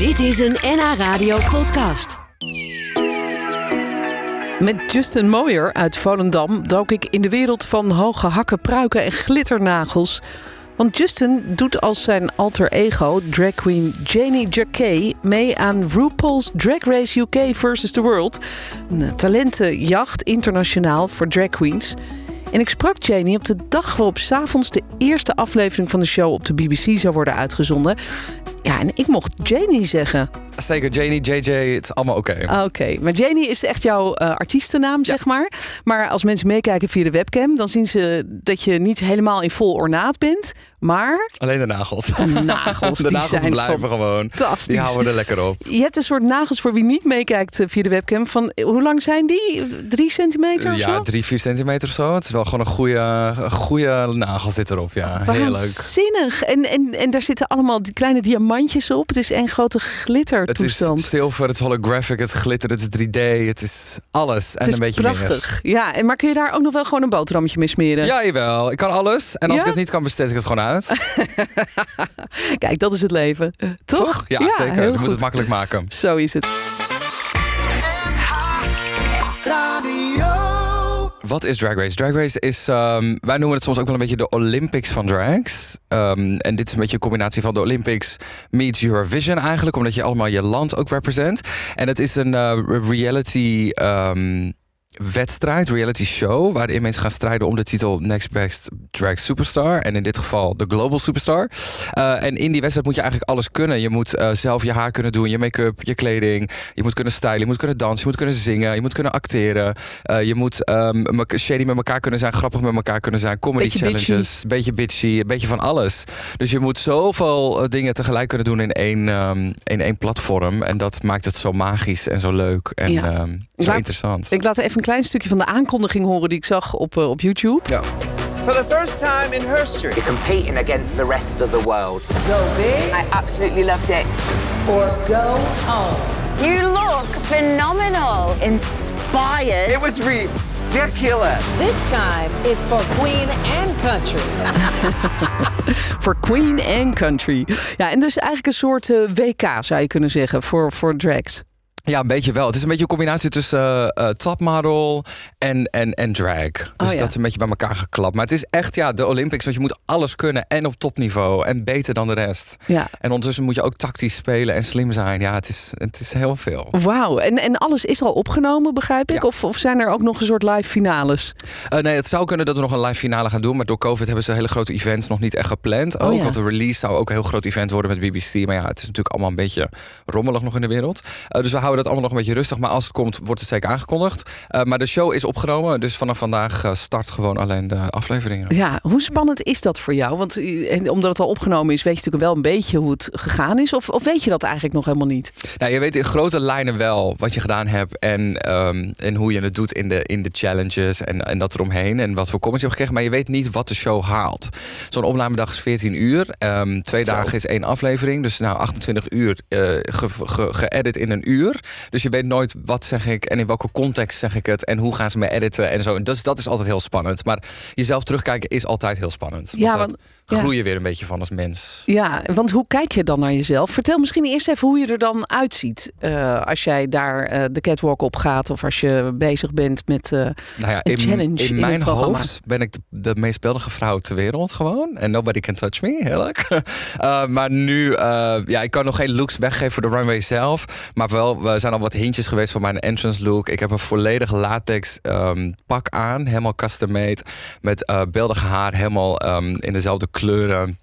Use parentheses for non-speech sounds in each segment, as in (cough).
Dit is een NH Radio podcast. Met Justin Moyer uit Volendam dook ik in de wereld van hoge hakken, pruiken en glitternagels. Want Justin doet als zijn alter ego, drag queen Janie Jacquet, mee aan RuPaul's Drag Race UK vs. The World. Een talentenjacht internationaal voor drag queens. En ik sprak Janie op de dag waarop s'avonds de eerste aflevering van de show op de BBC zou worden uitgezonden. Ja, en ik mocht Janie zeggen. Zeker, Janie, JJ, het is allemaal oké. Oké, maar Janie is echt jouw eh, artiestennaam, zeg maar. Maar als mensen meekijken via de webcam, dan zien ze dat je niet helemaal in vol ornaat bent. Maar Alleen de nagels. de nagels, (laughs) de die nagels zijn blijven gewoon. fantastisch. Die houden er lekker op. Je hebt een soort nagels voor wie niet meekijkt eh, via de webcam. Van, hoe lang zijn die? Drie centimeter of Ja, zo? drie, vier centimeter of zo. Het is wel gewoon een goede, goede nagel zit erop. Ja, heel leuk. En, en, en daar zitten allemaal die kleine diamantjes op. Het is één grote Het is zilver, het holographic, het glitter, het is 3D, het is alles. En Het is een beetje prachtig. Ja, en maar kun je daar ook nog wel gewoon een boterhammetje mee smeren? Ja, jawel. Ik kan alles. En als Ja? ik het niet kan, besteed ik het gewoon uit. (laughs) Kijk, dat is het leven. Toch? Ja, zeker. heel Je moet het makkelijk maken. Zo is het. Wat is Drag Race? Drag Race is, ehm, wij noemen het soms ook wel een beetje de Olympics van drags. Ehm, en dit is een beetje een combinatie van de Olympics meets Eurovision eigenlijk, omdat je allemaal je land ook represent. En het is een eh, reality ehm, wedstrijd, reality show, waarin mensen gaan strijden om de titel Next Best Drag Superstar. En in dit geval de Global Superstar. Eh, en in die wedstrijd moet je eigenlijk alles kunnen. Je moet eh, zelf je haar kunnen doen, je make-up, je kleding. Je moet kunnen stylen, je moet kunnen dansen, je moet kunnen zingen, je moet kunnen acteren. Eh, je moet mek- shady met elkaar kunnen zijn, grappig met elkaar kunnen zijn, comedy Beetje challenges, beetje bitchy, een beetje van alles. Dus je moet zoveel dingen tegelijk kunnen doen in één, ehm, in één platform. En dat maakt het zo magisch en zo leuk en Ja. ehm, zo Laat- interessant. Ik laat even een klein stukje van de aankondiging horen die ik zag op, eh, op YouTube. Ja. For the first time in history, You're competing against the rest of the world. Go big I absolutely loved it. or go home. You look phenomenal. Inspired. it was ridiculous. This time it's for Queen and Country. (laughs) Voor Queen and Country. Ja, en dus eigenlijk een soort eh, WK zou je kunnen zeggen voor, voor drags. Ja, een beetje wel. Het is een beetje een combinatie tussen eh, eh, topmodel en, en, en drag. Dus Oh, ja. dat is een beetje bij elkaar geklapt. Maar het is echt ja, de Olympics. Want je moet alles kunnen en op topniveau. En beter dan de rest. Ja. En ondertussen moet je ook tactisch spelen en slim zijn. Ja, het is, het is heel veel. Wauw, en, en alles is al opgenomen, begrijp ik? Ja. Of, of zijn er ook nog een soort live finales? Eh, nee, het zou kunnen dat we nog een live finale gaan doen. Maar door COVID hebben ze hele grote events nog niet echt gepland. Oh, ook, ja. Want de release zou ook een heel groot event worden met BBC. Maar ja, het is natuurlijk allemaal een beetje rommelig nog in de wereld. Dus we houden dat allemaal nog een beetje rustig. Maar als het komt, wordt het zeker aangekondigd. Eh, maar de show is opgenomen. Dus vanaf vandaag eh, start gewoon alleen de afleveringen. Ja, hoe spannend is dat voor jou? Want eh, en omdat het al opgenomen is, weet je natuurlijk wel een beetje hoe het gegaan is. Of, of weet je dat eigenlijk nog helemaal niet? Nou, je weet in grote lijnen wel wat je gedaan hebt. En, ehm, en hoe je het doet in de, in de challenges. En, en dat eromheen. En wat voor comments je hebt gekregen. Maar je weet niet wat de show haalt. Zo'n opnamedag is 14 uur. Ehm, twee Zo. dagen is één aflevering. Dus nou 28 uur eh, ge- ge- geëdit in een uur. Dus je weet nooit wat zeg ik. En in welke context zeg ik het. En hoe gaan ze me editen. En zo. Dus dat is altijd heel spannend. Maar jezelf terugkijken is altijd heel spannend. Ja, Want groei je weer een beetje van als mens. Ja, want hoe kijk je dan naar jezelf? Vertel misschien eerst even hoe je er dan uitziet. eh, als jij daar eh, de catwalk op gaat of als je bezig bent met. eh, Nou ja, een in, challenge in in mijn hoofd ben ik de, de meest beeldige vrouw ter wereld gewoon. En nobody can touch me, heerlijk. (laughs) Maar nu, ja, ik kan nog geen looks weggeven voor de runway zelf. Maar wel, we zijn al wat hintjes geweest van mijn entrance look. Ik heb een volledig latex ehm, pak aan, helemaal custom made. Met eh beeldig haar, helemaal ehm, in dezelfde kleuren.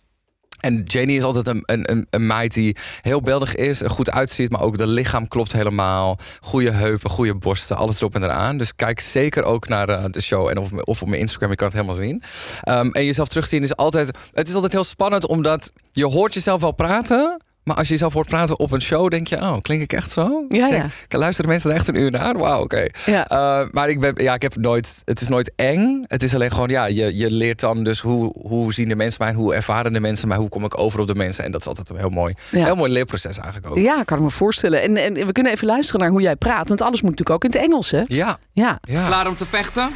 En Janie is altijd een, een, een, een meid die heel beeldig is, er goed uitziet, maar ook de lichaam klopt helemaal. Goede heupen, goede borsten, alles erop en eraan. Dus kijk zeker ook naar eh, de show en of, of op mijn Instagram, je kan het helemaal zien. Ehm, en jezelf terugzien is altijd, het is altijd heel spannend, omdat je hoort jezelf wel praten. Maar als je jezelf hoort praten op een show, denk je, oh, klink ik echt zo? Ja, Denk, ja. Luisteren mensen er echt een uur naar? Wauw, oké. Ja. Eh, maar ik, ben, ja, ik heb nooit, het is nooit eng. Het is alleen gewoon, ja, je, je leert dan dus hoe, hoe zien de mensen mij en hoe ervaren de mensen mij, hoe kom ik over op de mensen. En dat is altijd een heel mooi, Ja. heel mooi leerproces eigenlijk ook. Ja, kan ik me voorstellen. En, en we kunnen even luisteren naar hoe jij praat. Want alles moet natuurlijk ook in het Engels, hè? Ja, Ja. ja. Klaar om te vechten?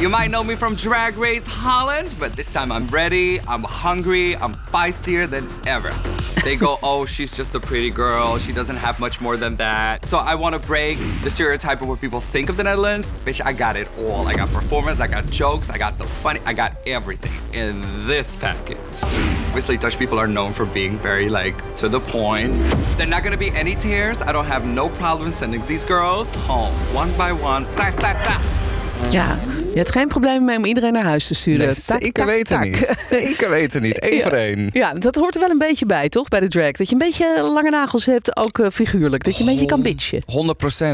You might know me from Drag Race Holland, but this time I'm ready, I'm hungry, I'm feistier than ever. They go, (laughs) oh, she's just a pretty girl, she doesn't have much more than that. So I want to break the stereotype of what people think of the Netherlands. Bitch, I got it all. I got performance, I got jokes, I got the funny, I got everything in this package. Obviously, Dutch people are known for being very, like, to the point. They're not gonna be any tears. I don't have no problem sending these girls home, one by one. Ta, ta, ta. Ja, je hebt geen probleem mee om iedereen naar huis te sturen. Nee, Tak, zeker tak, weten tak. niet. (laughs) Zeker weten niet. Eén Ja. voor één. Ja, dat hoort er wel een beetje bij, toch? Bij de drag. Dat je een beetje lange nagels hebt, ook eh, figuurlijk. Dat je een beetje kan bitchen.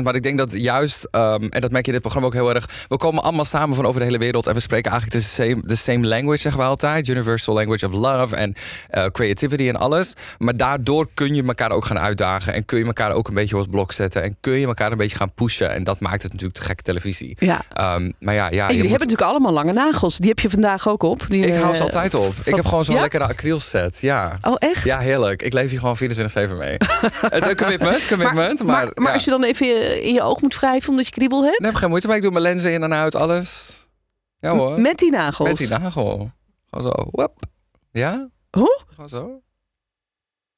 100% maar ik denk dat juist, ehm, en dat merk je in dit programma ook heel erg. We komen allemaal samen van over de hele wereld en we spreken eigenlijk de same, the same language, zeggen we altijd. Universal language of love en eh, creativity en alles. Maar daardoor kun je elkaar ook gaan uitdagen en kun je elkaar ook een beetje op het blok zetten en kun je elkaar een beetje gaan pushen. En dat maakt het natuurlijk te gekke televisie. Ja. Ehm, maar ja, ja En je jullie moet- hebben natuurlijk allemaal lange nagels. Die heb je vandaag ook op. Die, ik hou eh, ze altijd op. Ik heb gewoon zo'n Ja? lekkere acrylset. Ja. Oh, echt? Ja, heerlijk. Ik leef hier gewoon 24-7 mee. (laughs) het is een commitment, commitment. Maar, maar, maar ja. als je dan even in je oog moet wrijven omdat je kriebel hebt? Nee, heb geen moeite mee. Ik doe mijn lenzen in en uit, alles. Ja hoor. Met die nagels? Met die nagel. Gewoon zo. Ja? Hoe? Gewoon zo.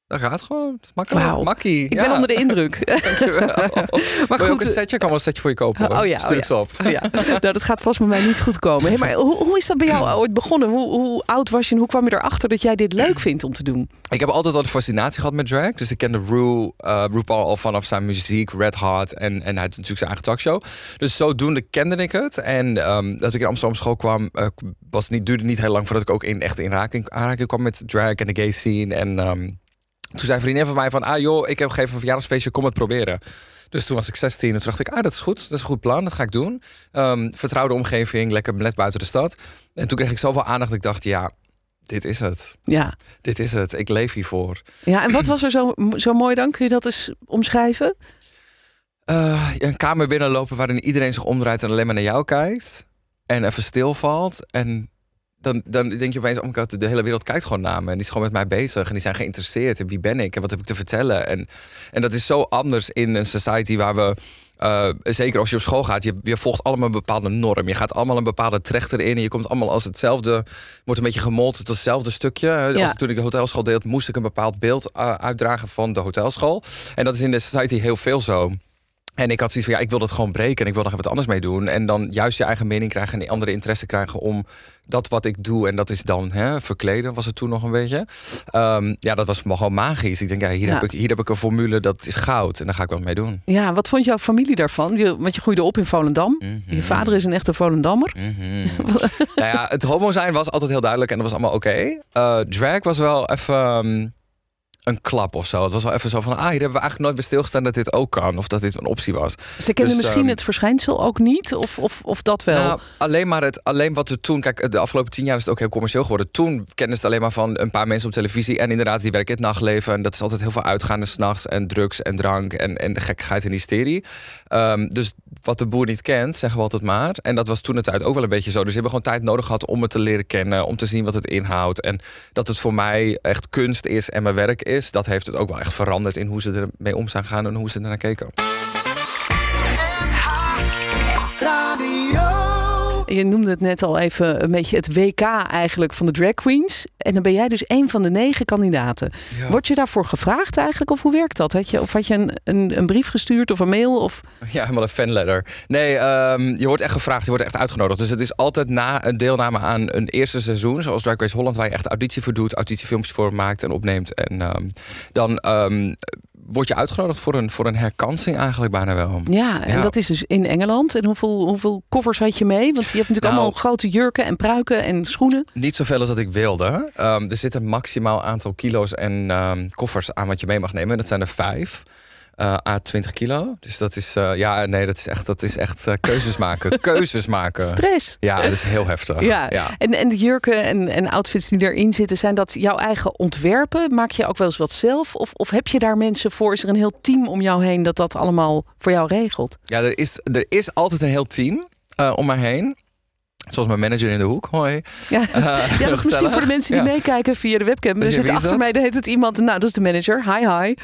Dat gaat gewoon. Het is makkelijk. Makkie. Ik ja. ben onder de indruk. (laughs) Dankjewel. (laughs) Maar Wil je ook goed, een setje? Ik kan wel een setje voor je kopen. hoor. Oh ja, oh op. Oh ja, nou, dat gaat vast met mij niet goed komen. Hey, maar hoe, hoe is dat bij jou (clears throat) ooit begonnen? Hoe, hoe oud was je en hoe kwam je erachter dat jij dit leuk (clears throat) vindt om te doen? Ik heb altijd al een fascinatie gehad met drag. Dus ik kende Ru, eh RuPaul al vanaf zijn muziek, Red Hot. En, en hij had natuurlijk zijn eigen talkshow. Dus zodoende kende ik het. En ehm, dat ik in Amsterdam school kwam, eh, was niet, duurde niet heel lang voordat ik ook in, echt in aanraking, aanraking kwam met drag en de gay scene. En ehm, toen zei een vriendin van mij van, ah joh, ik heb gegeven een verjaardagsfeestje, kom het proberen. Dus toen was ik 16 en toen dacht ik, ah, dat is goed. Dat is een goed plan, dat ga ik doen. Ehm, vertrouwde omgeving, lekker net buiten de stad. En toen kreeg ik zoveel aandacht dat ik dacht, ja, dit is het. Ja. Dit is het. Ik leef hiervoor. ja, en wat was er zo, zo mooi dan? Kun je dat eens omschrijven? Eh, een kamer binnenlopen waarin iedereen zich omdraait en alleen maar naar jou kijkt. En even stilvalt. En dan, dan denk je opeens, oh god, de hele wereld kijkt gewoon naar me. En die is gewoon met mij bezig. En die zijn geïnteresseerd in wie ben ik en wat heb ik te vertellen. En, en dat is zo anders in een society waar we... eh, zeker als je op school gaat, je, je volgt allemaal een bepaalde norm. Je gaat allemaal een bepaalde trechter in. En je komt allemaal als hetzelfde, wordt een beetje gemold tot hetzelfde stukje. Ja. Als toen ik de hotelschool deed, moest ik een bepaald beeld eh, uitdragen van de hotelschool. En dat is in de society heel veel zo. En ik had zoiets van, ja, ik wil dat gewoon breken en ik wil er wat anders mee doen. En dan juist je eigen mening krijgen en die andere interesse krijgen om dat wat ik doe. En dat is dan hè, verkleden, was het toen nog een beetje. Ehm, ja, dat was gewoon magisch. Ik denk, ja, hier, Ja. Heb ik, hier heb ik een formule, dat is goud. En daar ga ik wat mee doen. Ja, wat vond jouw familie daarvan? Je, want je groeide op in Volendam. Mhm. Je vader is een echte Volendammer. (laughs) nou ja, het homo zijn was altijd heel duidelijk en dat was allemaal oké. Eh, drag was wel even ehm, een klap of zo. Het was wel even zo van, ah, hier hebben we eigenlijk nooit bij stilgestaan dat dit ook kan. Of dat dit een optie was. Ze kenden Dus, misschien ehm, het verschijnsel ook niet? Of, of, of dat wel? Nou, alleen maar het, alleen wat er toen, kijk, de afgelopen tien jaar is het ook heel commercieel geworden. Toen kenden ze het alleen maar van een paar mensen op televisie. En inderdaad, die werken in het nachtleven. En dat is altijd heel veel uitgaande s'nachts. En drugs en drank en, en de gekkigheid en hysterie. Ehm, dus wat de boer niet kent, zeggen we altijd maar. En dat was toen de tijd ook wel een beetje zo. Dus ze hebben gewoon tijd nodig gehad om het te leren kennen. Om te zien wat het inhoudt. En dat het voor mij echt kunst is en mijn werk is. Dat heeft het ook wel echt veranderd in hoe ze ermee om zijn gaan en hoe ze ernaar keken. Je noemde het net al even een beetje het WK eigenlijk van de drag queens. En dan ben jij dus een van de negen kandidaten. Word je daarvoor gevraagd eigenlijk? Of hoe werkt dat? Had je, of had je een, een, een brief gestuurd of een mail? Of... Ja, helemaal een fanletter. Nee, ehm, je wordt echt gevraagd, je wordt echt uitgenodigd. Dus het is altijd na een deelname aan een eerste seizoen, zoals Drag Race Holland, waar je echt auditie voor doet, auditiefilmpjes voor maakt en opneemt. En ehm, dan ehm, word je uitgenodigd voor een, voor een herkansing eigenlijk bijna wel. Ja, en Ja. dat is dus in Engeland. En hoeveel, hoeveel koffers had je mee? Want je hebt natuurlijk Nou- allemaal grote jurken en pruiken en schoenen. Niet zoveel als dat ik wilde. Ehm, er zit een maximaal aantal kilo's en ehm, koffers aan wat je mee mag nemen. Dat zijn er vijf. Eh à 20 kilo. Dus dat is, eh, ja, nee, dat is echt, dat is echt eh, keuzes (laughs) maken. keuzes maken. Stress. Ja, dat is heel heftig. Ja, ja. En, en de jurken en, en outfits die erin zitten, zijn dat jouw eigen ontwerpen? Maak je ook wel eens wat zelf? Of, of heb je daar mensen voor? Is er een heel team om jou heen dat dat allemaal voor jou regelt? Ja, er is, er is altijd een heel team om mij heen. Zoals mijn manager in de hoek. Hoi. Ja, (laughs) Eh, ja, dat is misschien gezellig. voor de mensen die Ja. meekijken via de webcam. Er zit achter dat? mij, daar heet het iemand. Nou, dat is de manager. Hi, hi. (laughs)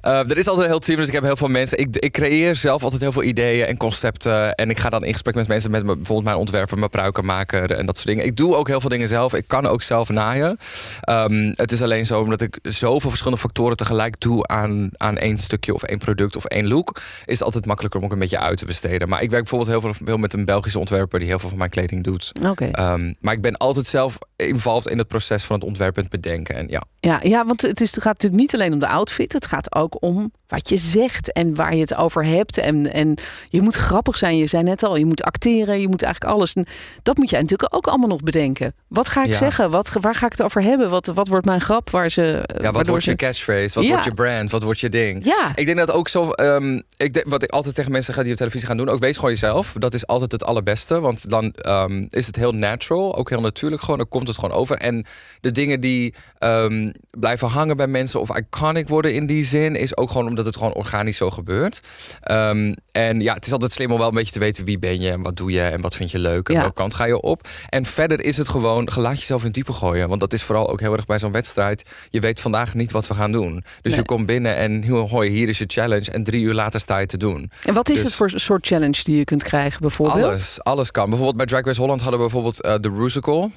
Eh, er is altijd een heel team, dus ik heb heel veel mensen. Ik, ik creëer zelf altijd heel veel ideeën en concepten. En ik ga dan in gesprek met mensen, met bijvoorbeeld mijn ontwerper, mijn pruikenmaker en dat soort dingen. Ik doe ook heel veel dingen zelf. Ik kan ook zelf naaien. Ehm, het is alleen zo omdat ik zoveel verschillende factoren tegelijk doe aan, aan één stukje of één product of één look. Is het altijd makkelijker om ook een beetje uit te besteden. Maar ik werk bijvoorbeeld heel veel, veel met een Belgische ontwerper die heel veel van mijn kleding doet. Oké. Ehm, maar ik ben altijd zelf involved in het proces van het ontwerpen en het bedenken. En ja, Ja, ja, want het, is, het gaat natuurlijk niet alleen om de outfit. Het gaat ook om wat je zegt en waar je het over hebt. En, en je moet grappig zijn. Je zei net al, je moet acteren. Je moet eigenlijk alles. En dat moet jij natuurlijk ook allemaal nog bedenken. Wat ga ik Ja. zeggen? Wat, waar ga ik het over hebben? Wat, wat wordt mijn grap? Waar ze, Ja, wat wordt ze... je catchphrase? Wat Ja. wordt je brand? Wat wordt je ding? Ja. Ik denk dat ook zo. ehm, ik denk, wat ik altijd tegen mensen ga die op televisie gaan doen, ook wees gewoon jezelf. Dat is altijd het allerbeste. Want dan ehm, is het heel natural, ook heel natuurlijk gewoon. Dan komt het gewoon over. En de dingen die ehm, blijven hangen bij mensen of iconic worden in die zin, is ook gewoon omdat het gewoon organisch zo gebeurt. Ehm, en ja, het is altijd slim om wel een beetje te weten wie ben je en wat doe je en wat vind je leuk en Ja. welke kant ga je op. En verder is het gewoon, laat jezelf in het diepe gooien. Want dat is vooral ook heel erg bij zo'n wedstrijd. Je weet vandaag niet wat we gaan doen. Dus Nee. je komt binnen en hoi, hier is je challenge. En drie uur later sta je te doen. En wat is Dus- het voor soort challenge die je kunt krijgen bijvoorbeeld? Alles, alles kan. Bijvoorbeeld bij Drag Race Holland hadden we bijvoorbeeld eh, de Rusical.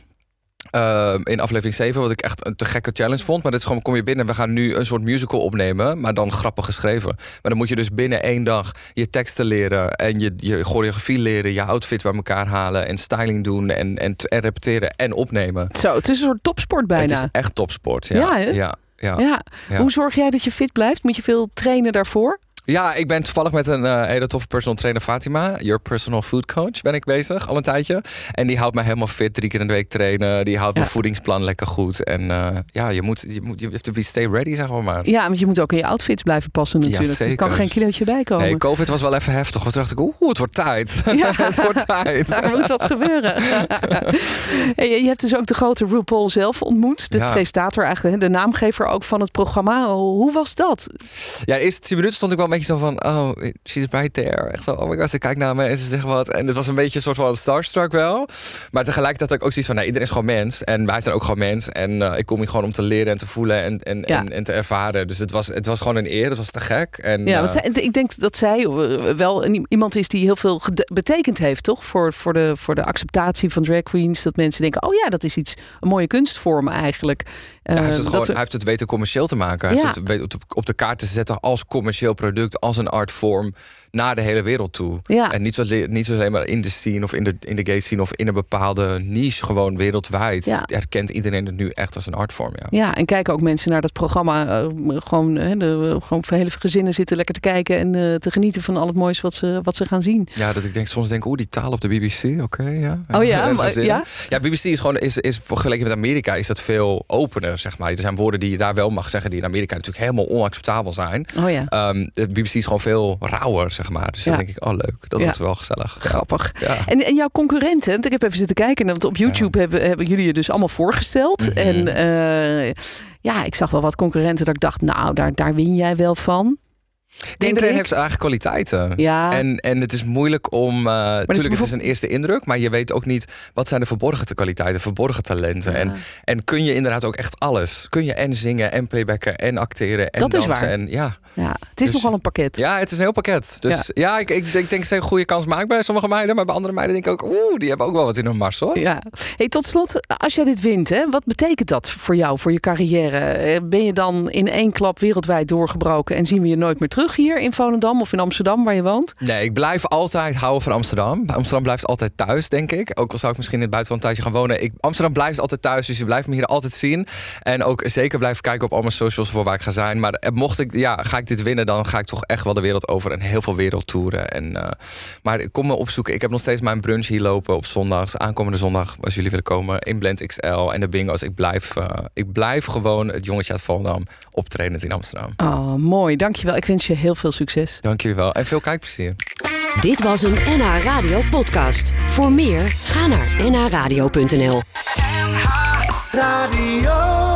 eh, in aflevering 7, wat ik echt een te gekke challenge vond. Maar dit is gewoon, kom je binnen, we gaan nu een soort musical opnemen, maar dan grappig geschreven. Maar dan moet je dus binnen één dag je teksten leren en je, je choreografie leren, je outfit bij elkaar halen en styling doen en, en, en repeteren en opnemen. Zo, het is een soort topsport bijna. Het is echt topsport. Ja, ja. ja. Ja. Hoe zorg jij dat je fit blijft? Moet je veel trainen daarvoor? Ja, ik ben toevallig met een eh, hele toffe personal trainer, Fatima. Your personal food coach ben ik bezig al een tijdje. En die houdt mij helemaal fit, drie keer in de week trainen. Die houdt Ja. mijn voedingsplan lekker goed. En eh, ja, je moet, je moet, je hebt to be stay ready, zeg maar. Ja, want je moet ook in je outfits blijven passen natuurlijk. er zeker. kan geen kilootje bij komen. Nee, COVID was wel even heftig. Want toen dacht ik, oeh, het wordt tijd. Ja. (laughs) het wordt tijd. Daar (laughs) moet wat gebeuren. (laughs) Hey, je hebt dus ook de grote RuPaul zelf ontmoet. De Ja. presentator, eigenlijk de naamgever ook van het programma. Hoe was dat? Ja, de eerste 10 minuten stond ik wel een beetje zo van... Oh, she's right there. Echt zo, oh my god, ze kijkt naar me en ze zegt wat. En het was een beetje een soort van starstruck wel. Maar tegelijkertijd had ik ook zoiets van... Nee, iedereen is gewoon mens. En wij zijn ook gewoon mens. En eh, ik kom hier gewoon om te leren en te voelen en, en, Ja. en, en te ervaren. Dus het was, het was gewoon een eer. Het was te gek. En, Ja, eh, want zij, ik denk dat zij eh, wel iemand is die heel veel betekend heeft, toch? Voor, voor, de, voor de acceptatie van drag queens. Dat mensen denken, oh ja, dat is iets, een mooie kunstvorm eigenlijk. ja, hij, heeft het gewoon, er- hij heeft het weten commercieel te maken. Hij Ja. heeft het op de kaart te zetten als commercieel product, als een artvorm naar de hele wereld toe. Ja. En niet zo, niet zo alleen maar in de scene of in de, in de gay scene of in een bepaalde niche, gewoon wereldwijd. Ja. Herkent iedereen het nu echt als een artvorm. Ja. Ja, en kijken ook mensen naar dat programma. eh, gewoon, hè, de, gewoon hele gezinnen zitten lekker te kijken en eh, te genieten van al het moois wat ze, wat ze gaan zien. Ja, dat ik denk soms denk, oeh, die taal op de BBC, oké, ja. Oh ja, (laughs) maar- gezinnen. ja? Ja, BBC is gewoon, is, is vergeleken met Amerika, is dat veel opener, zeg maar. Er zijn woorden die je daar wel mag zeggen, die in Amerika natuurlijk helemaal onacceptabel zijn. Oh ja, Ehm, de BBC is gewoon veel rauwer, zeg maar. Dus dan denk ik, oh leuk, dat wordt wel gezellig. Grappig. En, en jouw concurrenten, want ik heb even zitten kijken, want op YouTube hebben, hebben jullie je dus allemaal voorgesteld. Mhm. En eh, ja, ik zag wel wat concurrenten dat ik dacht, nou, daar, daar win jij wel van. Iedereen ik. heeft zijn eigen kwaliteiten. Ja. En, en het is moeilijk om. uh, is natuurlijk, het is een eerste indruk, maar je weet ook niet wat zijn de verborgen te kwaliteiten, verborgen talenten. Ja. En, en kun je inderdaad ook echt alles? Kun je en zingen en playbacken en acteren en Dat is dansen? waar. En, ja. Ja, het is Dus- nogal een pakket. ja, het is een heel pakket. Dus ja, ik, ik, denk, ik denk ze een goede kans maken bij sommige meiden, maar bij andere meiden denk ik ook, oeh, die hebben ook wel wat in hun mars hoor. Ja. Hey, tot slot, als jij dit wint, hè, wat betekent dat voor jou, voor je carrière? Eh, Ben je dan in één klap wereldwijd doorgebroken en zien we je nooit meer terug hier in Volendam of in Amsterdam waar je woont? Nee, ik blijf altijd houden van Amsterdam. Amsterdam blijft altijd thuis, denk ik. Ook al zou ik misschien in het buitenland tijdje gaan wonen. Ik, Amsterdam blijft altijd thuis, dus je blijft me hier altijd zien. En ook zeker blijven kijken op al mijn socials voor waar ik ga zijn. Maar eh, mocht ik, ja, ga ik dit winnen, dan ga ik toch echt wel de wereld over en heel veel wereldtoeren. En, eh, maar kom me opzoeken. Ik heb nog steeds mijn brunch hier lopen op zondags. Aankomende zondag, als jullie willen komen, in Blend XL en de bingo's. Ik blijf, eh, ik blijf gewoon het jongetje uit Volendam optredend in Amsterdam. Oh, mooi. Dankjewel. Ik wens je heel veel succes. Dank jullie wel en veel kijkplezier. Dit was een NH Radio podcast. Voor meer, ga naar nhradio.nl. Radio.